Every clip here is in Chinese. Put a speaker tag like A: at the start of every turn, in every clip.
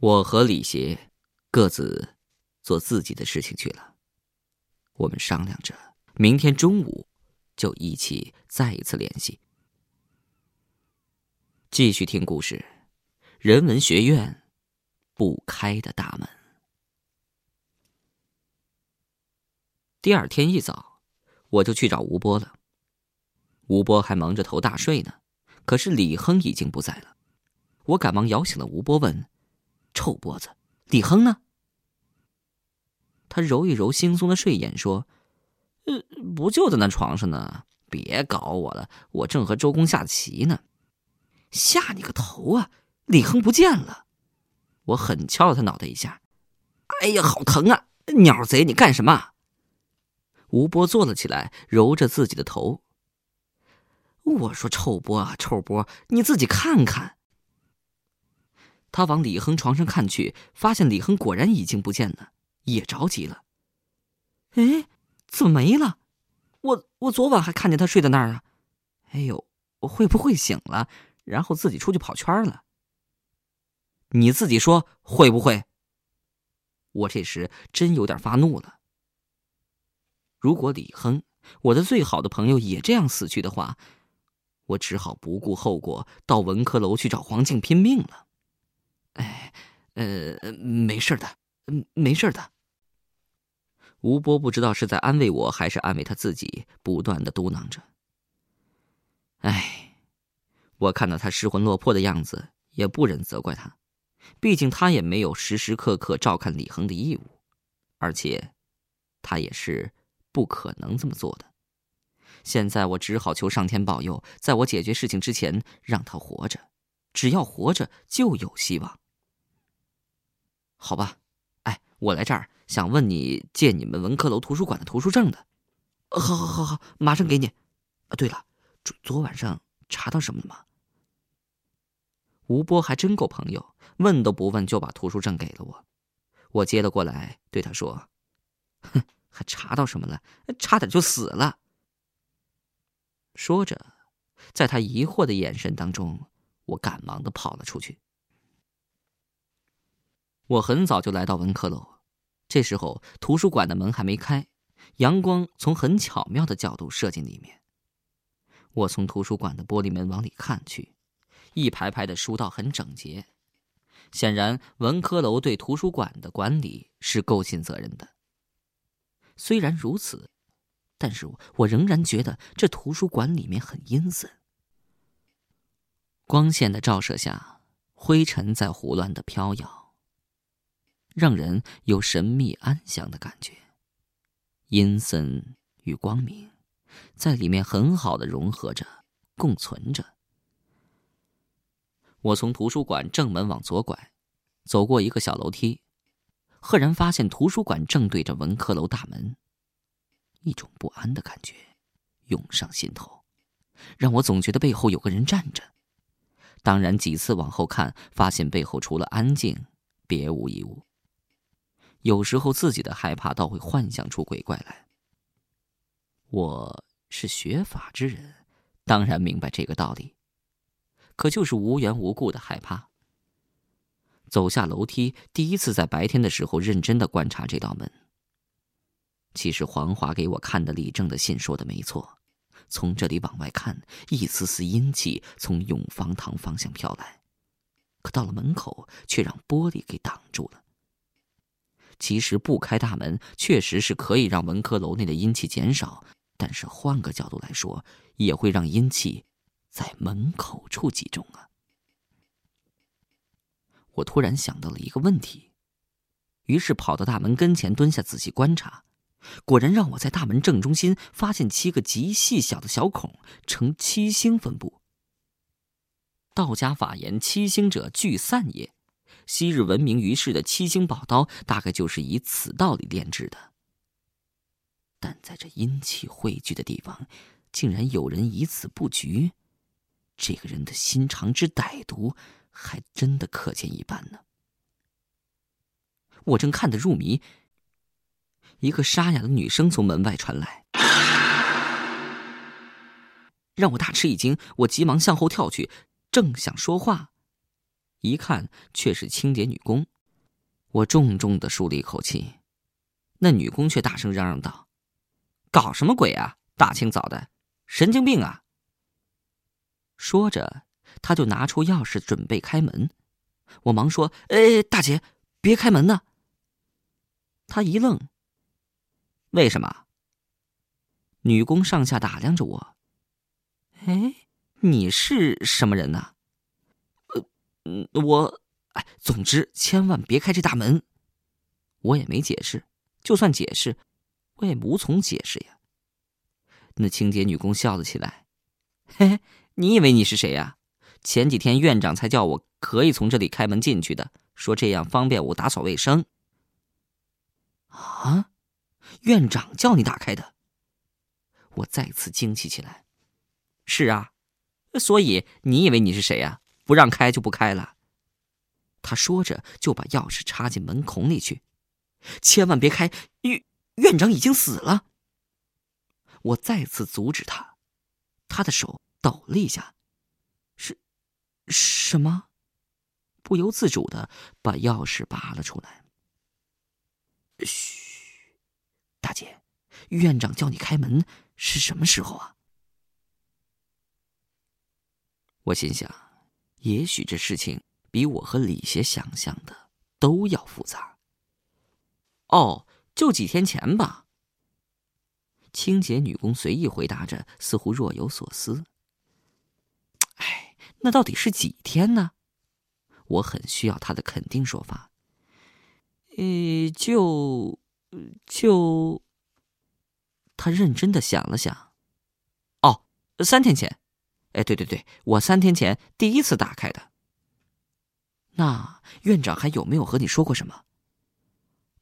A: 我和李邪各自做自己的事情去了。我们商量着，明天中午就一起再一次联系。继续听故事，人文学院不开的大门。第二天一早，我就去找吴波了。吴波还蒙着头大睡呢，可是李亨已经不在了。我赶忙摇醒了吴波，问。臭脖子，李亨呢？他揉一揉惺忪的睡眼，说：“呃，不就在那床上呢？别搞我了，我正和周公下棋呢。”吓你个头啊！李亨不见了。我狠敲了他脑袋一下。哎呀，好疼啊！鸟贼，你干什么？吴波坐了起来，揉着自己的头。我说：“臭波啊，臭波，你自己看看。”他往李亨床上看去，发现李亨果然已经不见了，也着急了。哎，怎么没了？我我昨晚还看见他睡在那儿啊！哎呦，我会不会醒了，然后自己出去跑圈了？你自己说会不会？我这时真有点发怒了。如果李亨，我的最好的朋友也这样死去的话，我只好不顾后果到文科楼去找黄静拼命了。哎，呃，没事的，没事的。吴波不知道是在安慰我还是安慰他自己，不断的嘟囔着。哎，我看到他失魂落魄的样子，也不忍责怪他，毕竟他也没有时时刻刻照看李恒的义务，而且，他也是不可能这么做的。现在我只好求上天保佑，在我解决事情之前让他活着，只要活着就有希望。好吧，哎，我来这儿想问你借你们文科楼图书馆的图书证的。好好好好，马上给你。啊，对了，昨昨晚上查到什么了吗？吴波还真够朋友，问都不问就把图书证给了我。我接了过来，对他说：“哼，还查到什么了？差点就死了。”说着，在他疑惑的眼神当中，我赶忙的跑了出去。我很早就来到文科楼，这时候图书馆的门还没开，阳光从很巧妙的角度射进里面。我从图书馆的玻璃门往里看去，一排排的书道很整洁，显然文科楼对图书馆的管理是够尽责任的。虽然如此，但是我仍然觉得这图书馆里面很阴森。光线的照射下，灰尘在胡乱的飘摇。让人有神秘安详的感觉，阴森与光明，在里面很好的融合着，共存着。我从图书馆正门往左拐，走过一个小楼梯，赫然发现图书馆正对着文科楼大门，一种不安的感觉涌上心头，让我总觉得背后有个人站着。当然，几次往后看，发现背后除了安静，别无一物。有时候自己的害怕倒会幻想出鬼怪来。我是学法之人，当然明白这个道理，可就是无缘无故的害怕。走下楼梯，第一次在白天的时候认真的观察这道门。其实黄华给我看的李正的信说的没错，从这里往外看，一丝丝阴气从永芳堂方向飘来，可到了门口，却让玻璃给挡住了。其实不开大门确实是可以让文科楼内的阴气减少，但是换个角度来说，也会让阴气在门口处集中啊。我突然想到了一个问题，于是跑到大门跟前蹲下仔细观察，果然让我在大门正中心发现七个极细小的小孔，呈七星分布。道家法言：“七星者，聚散也。”昔日闻名于世的七星宝刀，大概就是以此道理炼制的。但在这阴气汇聚的地方，竟然有人以此布局，这个人的心肠之歹毒，还真的可见一斑呢。我正看得入迷，一个沙哑的女声从门外传来，让我大吃一惊。我急忙向后跳去，正想说话。一看却是清洁女工。我重重的舒了一口气，那女工却大声嚷嚷道：“搞什么鬼啊！大清早的，神经病啊！”说着，她就拿出钥匙准备开门。我忙说：“哎，大姐，别开门呢！”她一愣：“为什么？”女工上下打量着我：“哎，你是什么人呢？”“，嗯，我……哎，总之千万别开这大门。”我也没解释，就算解释，我也无从解释呀。那清洁女工笑了起来：“嘿嘿，你以为你是谁呀？前几天院长才叫我可以从这里开门进去的，说这样方便我打扫卫生。”啊，院长叫你打开的？我再次惊奇起来。是啊，所以你以为你是谁呀？不让开就不开了。他说着就把钥匙插进门孔里去。千万别开，院院长已经死了。我再次阻止他，他的手抖了一下。是，什么？不由自主的把钥匙拔了出来。嘘，大姐，院长叫你开门是什么时候啊？我心想，也许这事情比我和李邪想象的都要复杂。哦，就几天前吧。清洁女工随意回答着，似乎若有所思。哎，那到底是几天呢？我很需要他的肯定说法。呃，就，就。他认真的想了想。哦，三天前。哎，对对对，我三天前第一次打开的。那院长还有没有和你说过什么？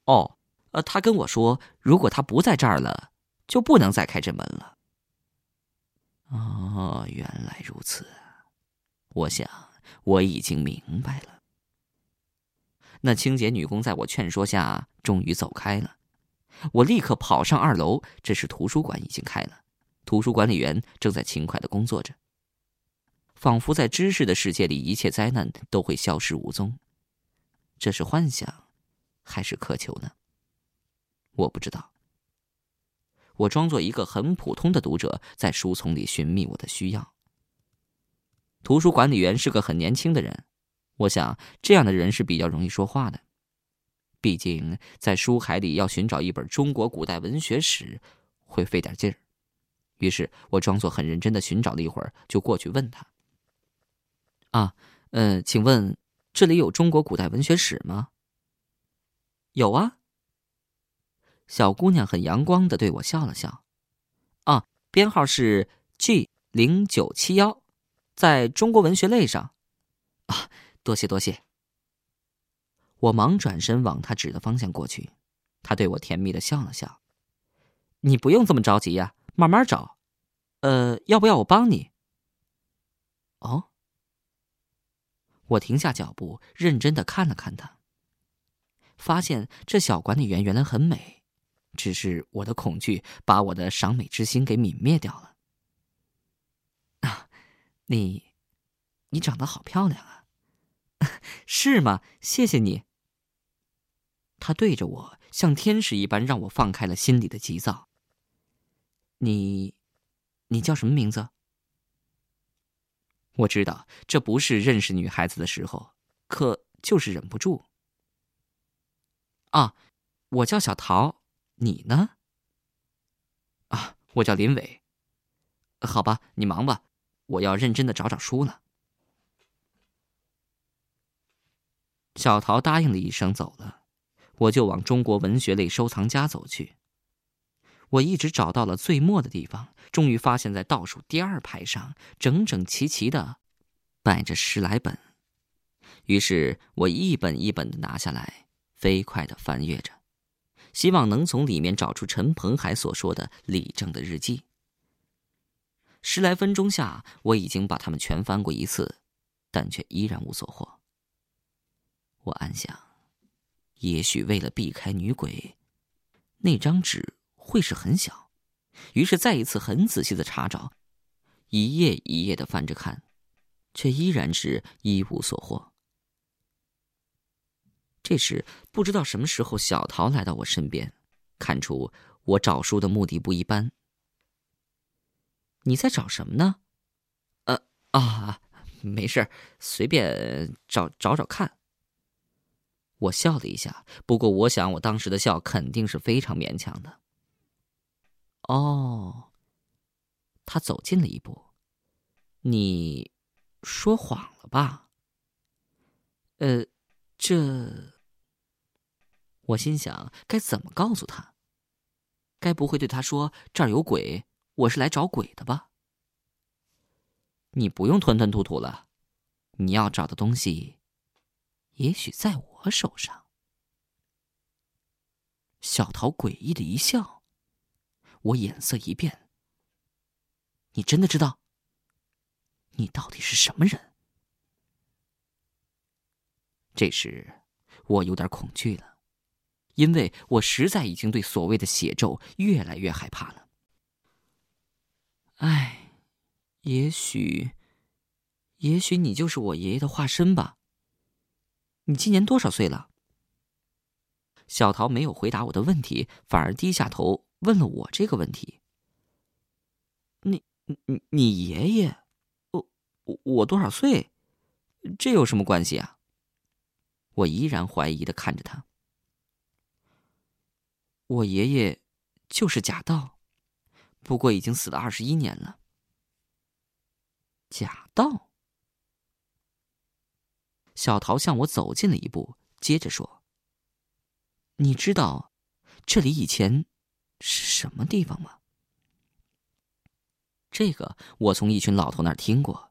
A: 哦，呃，他跟我说，如果他不在这儿了，就不能再开这门了。哦，原来如此，我想我已经明白了。那清洁女工在我劝说下，终于走开了。我立刻跑上二楼，这时图书馆已经开了，图书管理员正在勤快的工作着。仿佛在知识的世界里，一切灾难都会消失无踪。这是幻想。还是渴求呢？我不知道。我装作一个很普通的读者，在书丛里寻觅我的需要。图书管理员是个很年轻的人，我想这样的人是比较容易说话的。毕竟在书海里要寻找一本中国古代文学史，会费点劲儿。于是我装作很认真的寻找了一会儿，就过去问他：“啊，呃，请问这里有中国古代文学史吗？”有啊。小姑娘很阳光的对我笑了笑，啊，编号是 G 零九七幺，在中国文学类上，啊，多谢多谢。我忙转身往他指的方向过去，他对我甜蜜的笑了笑，你不用这么着急呀，慢慢找，呃，要不要我帮你？哦，我停下脚步，认真的看了看他。发现这小管理员原来很美，只是我的恐惧把我的赏美之心给泯灭掉了。啊，你，你长得好漂亮啊！是吗？谢谢你。他对着我像天使一般，让我放开了心里的急躁。你，你叫什么名字？我知道这不是认识女孩子的时候，可就是忍不住。啊，我叫小桃，你呢？啊，我叫林伟。好吧，你忙吧，我要认真的找找书呢。小桃答应了一声，走了，我就往中国文学类收藏家走去。我一直找到了最末的地方，终于发现，在倒数第二排上，整整齐齐的摆着十来本。于是我一本一本的拿下来。飞快的翻阅着，希望能从里面找出陈鹏海所说的李正的日记。十来分钟下，我已经把它们全翻过一次，但却依然无所获。我暗想，也许为了避开女鬼，那张纸会是很小。于是再一次很仔细的查找，一页一页的翻着看，却依然是一无所获。这时，不知道什么时候，小桃来到我身边，看出我找书的目的不一般。你在找什么呢？呃啊，没事，随便找找找看。我笑了一下，不过我想我当时的笑肯定是非常勉强的。哦，他走近了一步，你说谎了吧？呃，这……我心想该怎么告诉他？该不会对他说这儿有鬼，我是来找鬼的吧？你不用吞吞吐吐了，你要找的东西，也许在我手上。小桃诡异的一笑。我眼色一变。你真的知道？你到底是什么人？这时，我有点恐惧了，因为我实在已经对所谓的血咒越来越害怕了。哎，也许，也许你就是我爷爷的化身吧。你今年多少岁了？小桃没有回答我的问题，反而低下头。问了我这个问题，你你你爷爷，我我多少岁？这有什么关系啊？我依然怀疑的看着他。我爷爷就是贾道，不过已经死了二十一年了。贾道。小桃向我走近了一步，接着说：“你知道，这里以前……”是什么地方吗？这个我从一群老头那儿听过，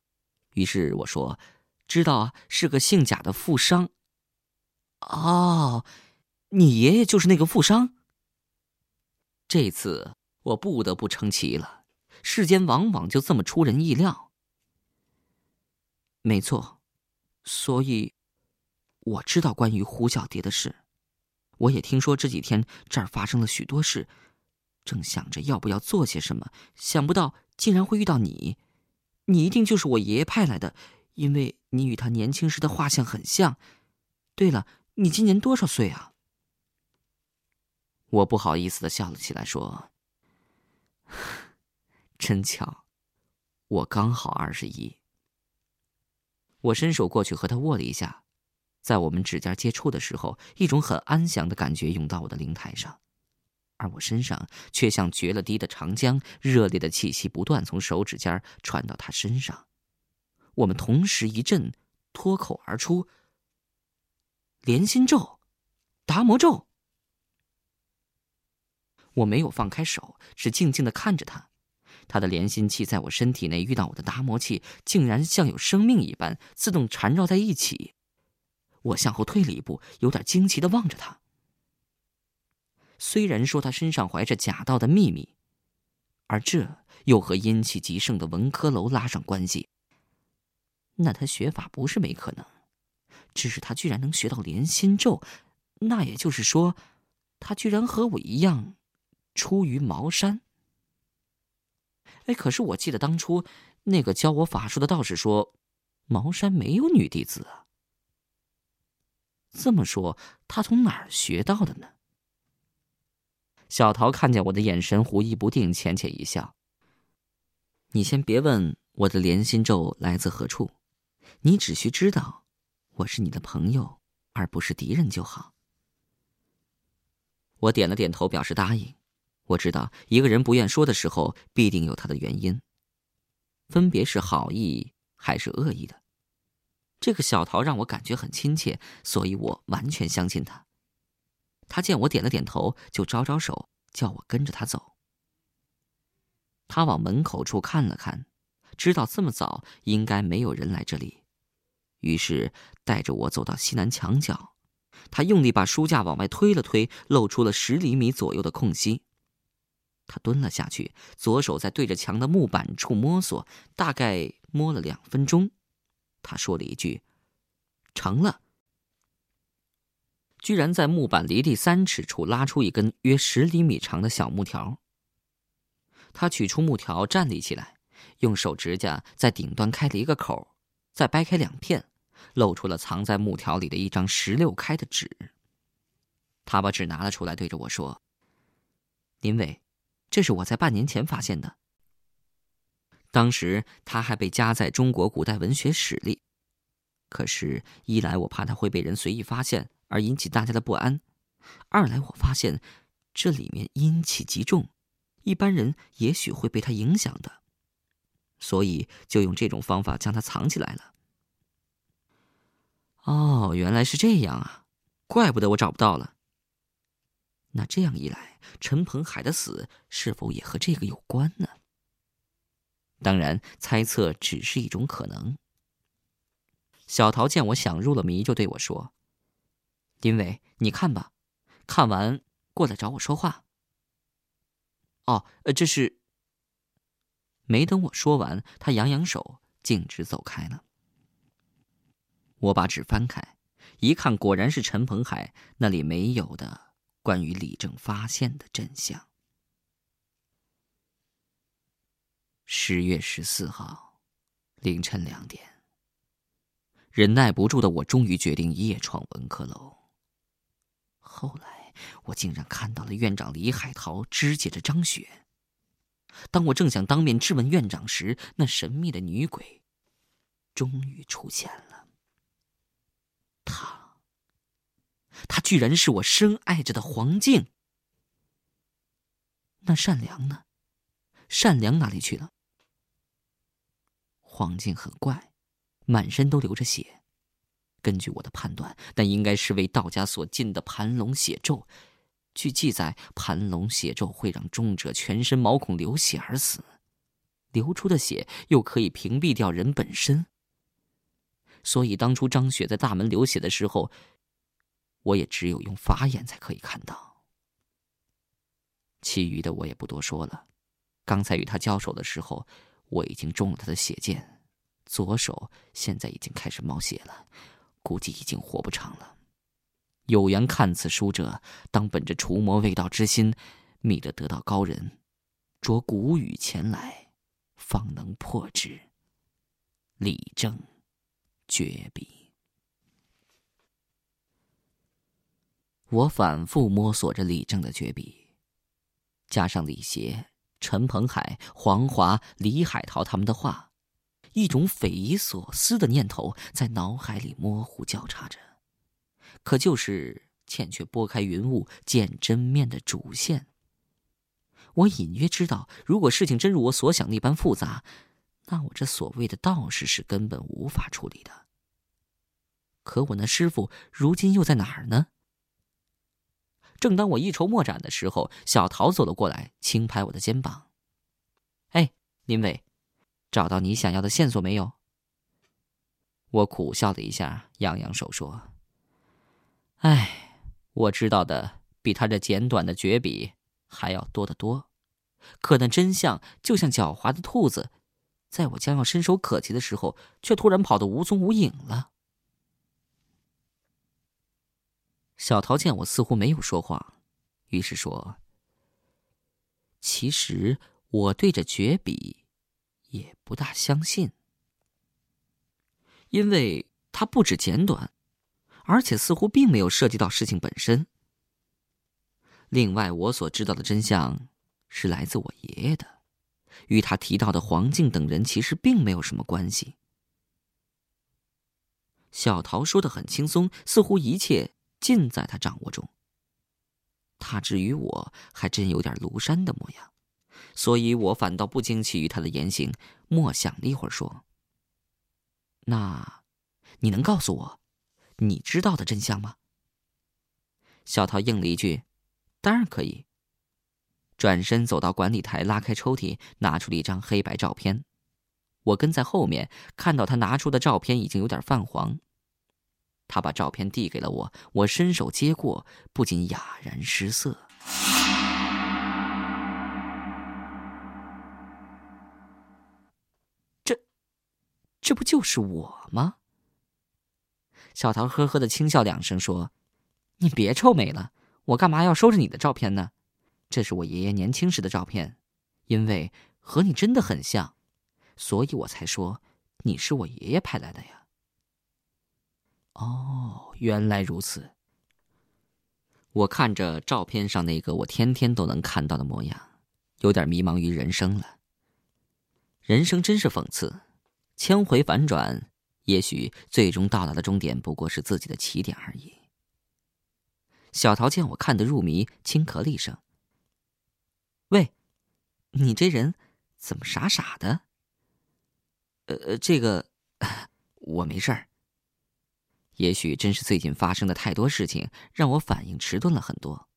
A: 于是我说：“知道啊，是个姓贾的富商。”哦，你爷爷就是那个富商。这次我不得不称奇了，世间往往就这么出人意料。没错，所以我知道关于胡小蝶的事，我也听说这几天这儿发生了许多事。正想着要不要做些什么，想不到竟然会遇到你。你一定就是我爷爷派来的，因为你与他年轻时的画像很像。对了，你今年多少岁啊？我不好意思的笑了起来，说：“ 真巧，我刚好二十一。”我伸手过去和他握了一下，在我们指尖接触的时候，一种很安详的感觉涌到我的灵台上。而我身上却像决了堤的长江，热烈的气息不断从手指尖传到他身上。我们同时一震，脱口而出：“连心咒，达摩咒。”我没有放开手，只静静的看着他。他的连心气在我身体内遇到我的达摩气，竟然像有生命一般，自动缠绕在一起。我向后退了一步，有点惊奇的望着他。虽然说他身上怀着假道的秘密，而这又和阴气极盛的文科楼拉上关系，那他学法不是没可能，只是他居然能学到连心咒，那也就是说，他居然和我一样，出于茅山。哎，可是我记得当初那个教我法术的道士说，茅山没有女弟子啊。这么说，他从哪儿学到的呢？小桃看见我的眼神狐疑不定，浅浅一笑。你先别问我的连心咒来自何处，你只需知道，我是你的朋友，而不是敌人就好。我点了点头，表示答应。我知道一个人不愿说的时候，必定有他的原因，分别是好意还是恶意的。这个小桃让我感觉很亲切，所以我完全相信他。他见我点了点头，就招招手，叫我跟着他走。他往门口处看了看，知道这么早应该没有人来这里，于是带着我走到西南墙角。他用力把书架往外推了推，露出了十厘米左右的空隙。他蹲了下去，左手在对着墙的木板处摸索，大概摸了两分钟。他说了一句：“成了。”居然在木板离地三尺处拉出一根约十厘米长的小木条。他取出木条，站立起来，用手指甲在顶端开了一个口，再掰开两片，露出了藏在木条里的一张十六开的纸。他把纸拿了出来，对着我说：“林伟，这是我在半年前发现的。当时他还被夹在中国古代文学史里，可是，一来我怕他会被人随意发现而引起大家的不安；二来我发现这里面阴气极重，一般人也许会被他影响的，所以就用这种方法将它藏起来了。”哦，原来是这样啊，怪不得我找不到了。那这样一来，陈鹏海的死是否也和这个有关呢？当然，猜测只是一种可能。小桃见我想入了迷，就对我说：“丁伟，你看吧，看完过来找我说话。”哦，呃，这是……没等我说完，他扬扬手，径直走开了。我把纸翻开，一看，果然是陈鹏海那里没有的。关于李正发现的真相。十月十四号凌晨两点，忍耐不住的我终于决定夜闯文科楼。后来，我竟然看到了院长李海涛肢解着张雪。当我正想当面质问院长时，那神秘的女鬼终于出现了。她。他居然是我深爱着的黄静。那善良呢？善良哪里去了？黄静很怪，满身都流着血。根据我的判断，那应该是为道家所禁的盘龙血咒。据记载，盘龙血咒会让中者全身毛孔流血而死，流出的血又可以屏蔽掉人本身。所以当初张雪在大门流血的时候。我也只有用法眼才可以看到，其余的我也不多说了。刚才与他交手的时候，我已经中了他的血剑，左手现在已经开始冒血了，估计已经活不长了。有缘看此书者，当本着除魔卫道之心，觅得得道高人，着古语前来，方能破之。李正，绝笔。我反复摸索着李正的绝笔，加上李邪、陈鹏海、黄华、李海涛他们的话，一种匪夷所思的念头在脑海里模糊交叉着，可就是欠缺拨开云雾见真面的主线。我隐约知道，如果事情真如我所想那般复杂，那我这所谓的道士是根本无法处理的。可我那师傅如今又在哪儿呢？正当我一筹莫展的时候，小桃走了过来，轻拍我的肩膀：“哎，林伟，找到你想要的线索没有？”我苦笑了一下，扬扬手说：“哎，我知道的比他这简短的绝笔还要多得多。可那真相就像狡猾的兔子，在我将要伸手可及的时候，却突然跑得无踪无影了。”小桃见我似乎没有说话，于是说：“其实我对着绝笔也不大相信，因为它不止简短，而且似乎并没有涉及到事情本身。另外，我所知道的真相是来自我爷爷的，与他提到的黄静等人其实并没有什么关系。”小桃说的很轻松，似乎一切。尽在他掌握中。他至于我还真有点庐山的模样，所以我反倒不惊奇于他的言行。默想了一会儿，说：“那，你能告诉我，你知道的真相吗？”小桃应了一句：“当然可以。”转身走到管理台，拉开抽屉，拿出了一张黑白照片。我跟在后面，看到他拿出的照片已经有点泛黄。他把照片递给了我，我伸手接过，不禁哑然失色。这不就是我吗？小桃呵呵的轻笑两声，说：“你别臭美了，我干嘛要收着你的照片呢？这是我爷爷年轻时的照片，因为和你真的很像，所以我才说你是我爷爷派来的呀。”哦，原来如此。我看着照片上那个我天天都能看到的模样，有点迷茫于人生了。人生真是讽刺，千回反转，也许最终到达的终点不过是自己的起点而已。小桃见我看得入迷，轻咳了一声：“喂，你这人怎么傻傻的？”“呃，这个我没事儿。”也许真是最近发生的太多事情，让我反应迟钝了很多。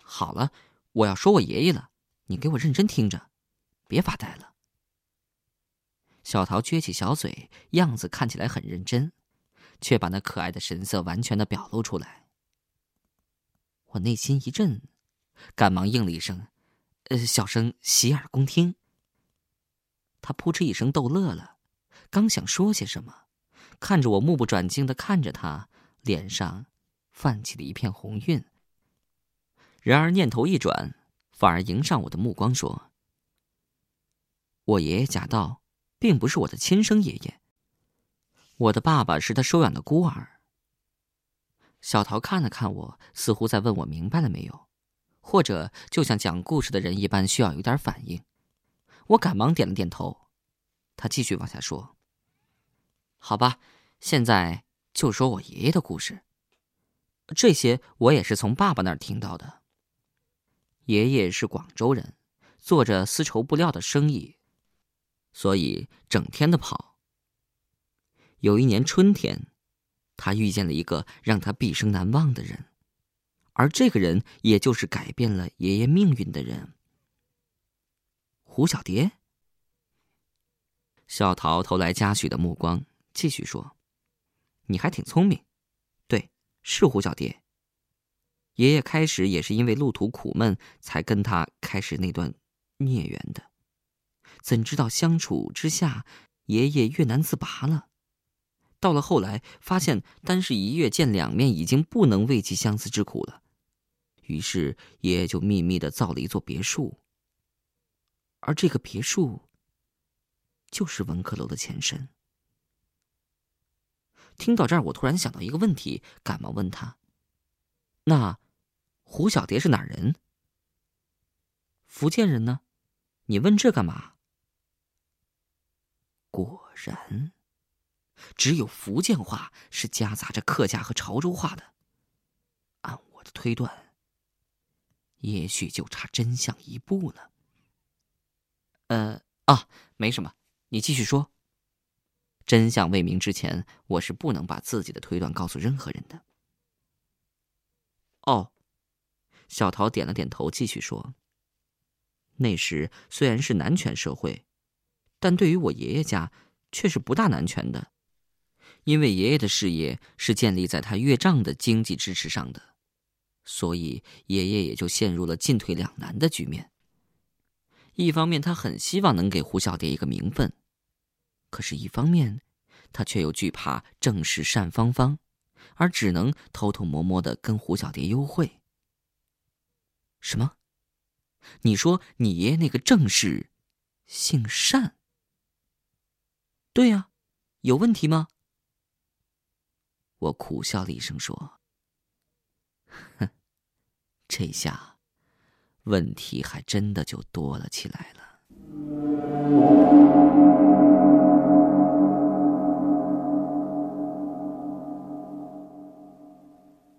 A: 好了，我要说我爷爷了，你给我认真听着，别发呆了。小桃撅起小嘴，样子看起来很认真，却把那可爱的神色完全的表露出来。我内心一震，赶忙应了一声：“呃，小生洗耳恭听。”他扑哧一声逗乐了，刚想说些什么。看着我，目不转睛的看着他，脸上泛起了一片红晕。然而念头一转，反而迎上我的目光，说：“我爷爷贾道，并不是我的亲生爷爷。我的爸爸是他收养的孤儿。”小桃看了看我，似乎在问我明白了没有，或者就像讲故事的人一般，需要有点反应。我赶忙点了点头。他继续往下说。好吧，现在就说我爷爷的故事。这些我也是从爸爸那儿听到的。爷爷是广州人，做着丝绸布料的生意，所以整天的跑。有一年春天，他遇见了一个让他毕生难忘的人，而这个人也就是改变了爷爷命运的人——胡小蝶。小桃投来嘉许的目光。继续说，你还挺聪明，对，是胡小蝶。爷爷开始也是因为路途苦闷，才跟他开始那段孽缘的。怎知道相处之下，爷爷越难自拔了。到了后来，发现单是一月见两面，已经不能慰藉相思之苦了。于是爷爷就秘密的造了一座别墅，而这个别墅，就是文科楼的前身。听到这儿，我突然想到一个问题，赶忙问他：“那胡小蝶是哪人？福建人呢？你问这干嘛？”然，只有福建话是夹杂着客家和潮州话的。按我的推断，也许就差真相一步了。呃啊，没什么，你继续说。真相未明之前，我是不能把自己的推断告诉任何人的。哦，小桃点了点头，继续说：“那时虽然是男权社会，但对于我爷爷家却是不大难全的，因为爷爷的事业是建立在他岳丈的经济支持上的，所以爷爷也就陷入了进退两难的局面。一方面，他很希望能给胡小蝶一个名分。”可是，一方面，他却又惧怕正室单芳芳，而只能偷偷摸摸的跟胡小蝶幽会。什么？你说你爷爷那个正室姓单？对呀，有问题吗？我苦笑了一声说：“哼，这下问题还真的就多了起来了。”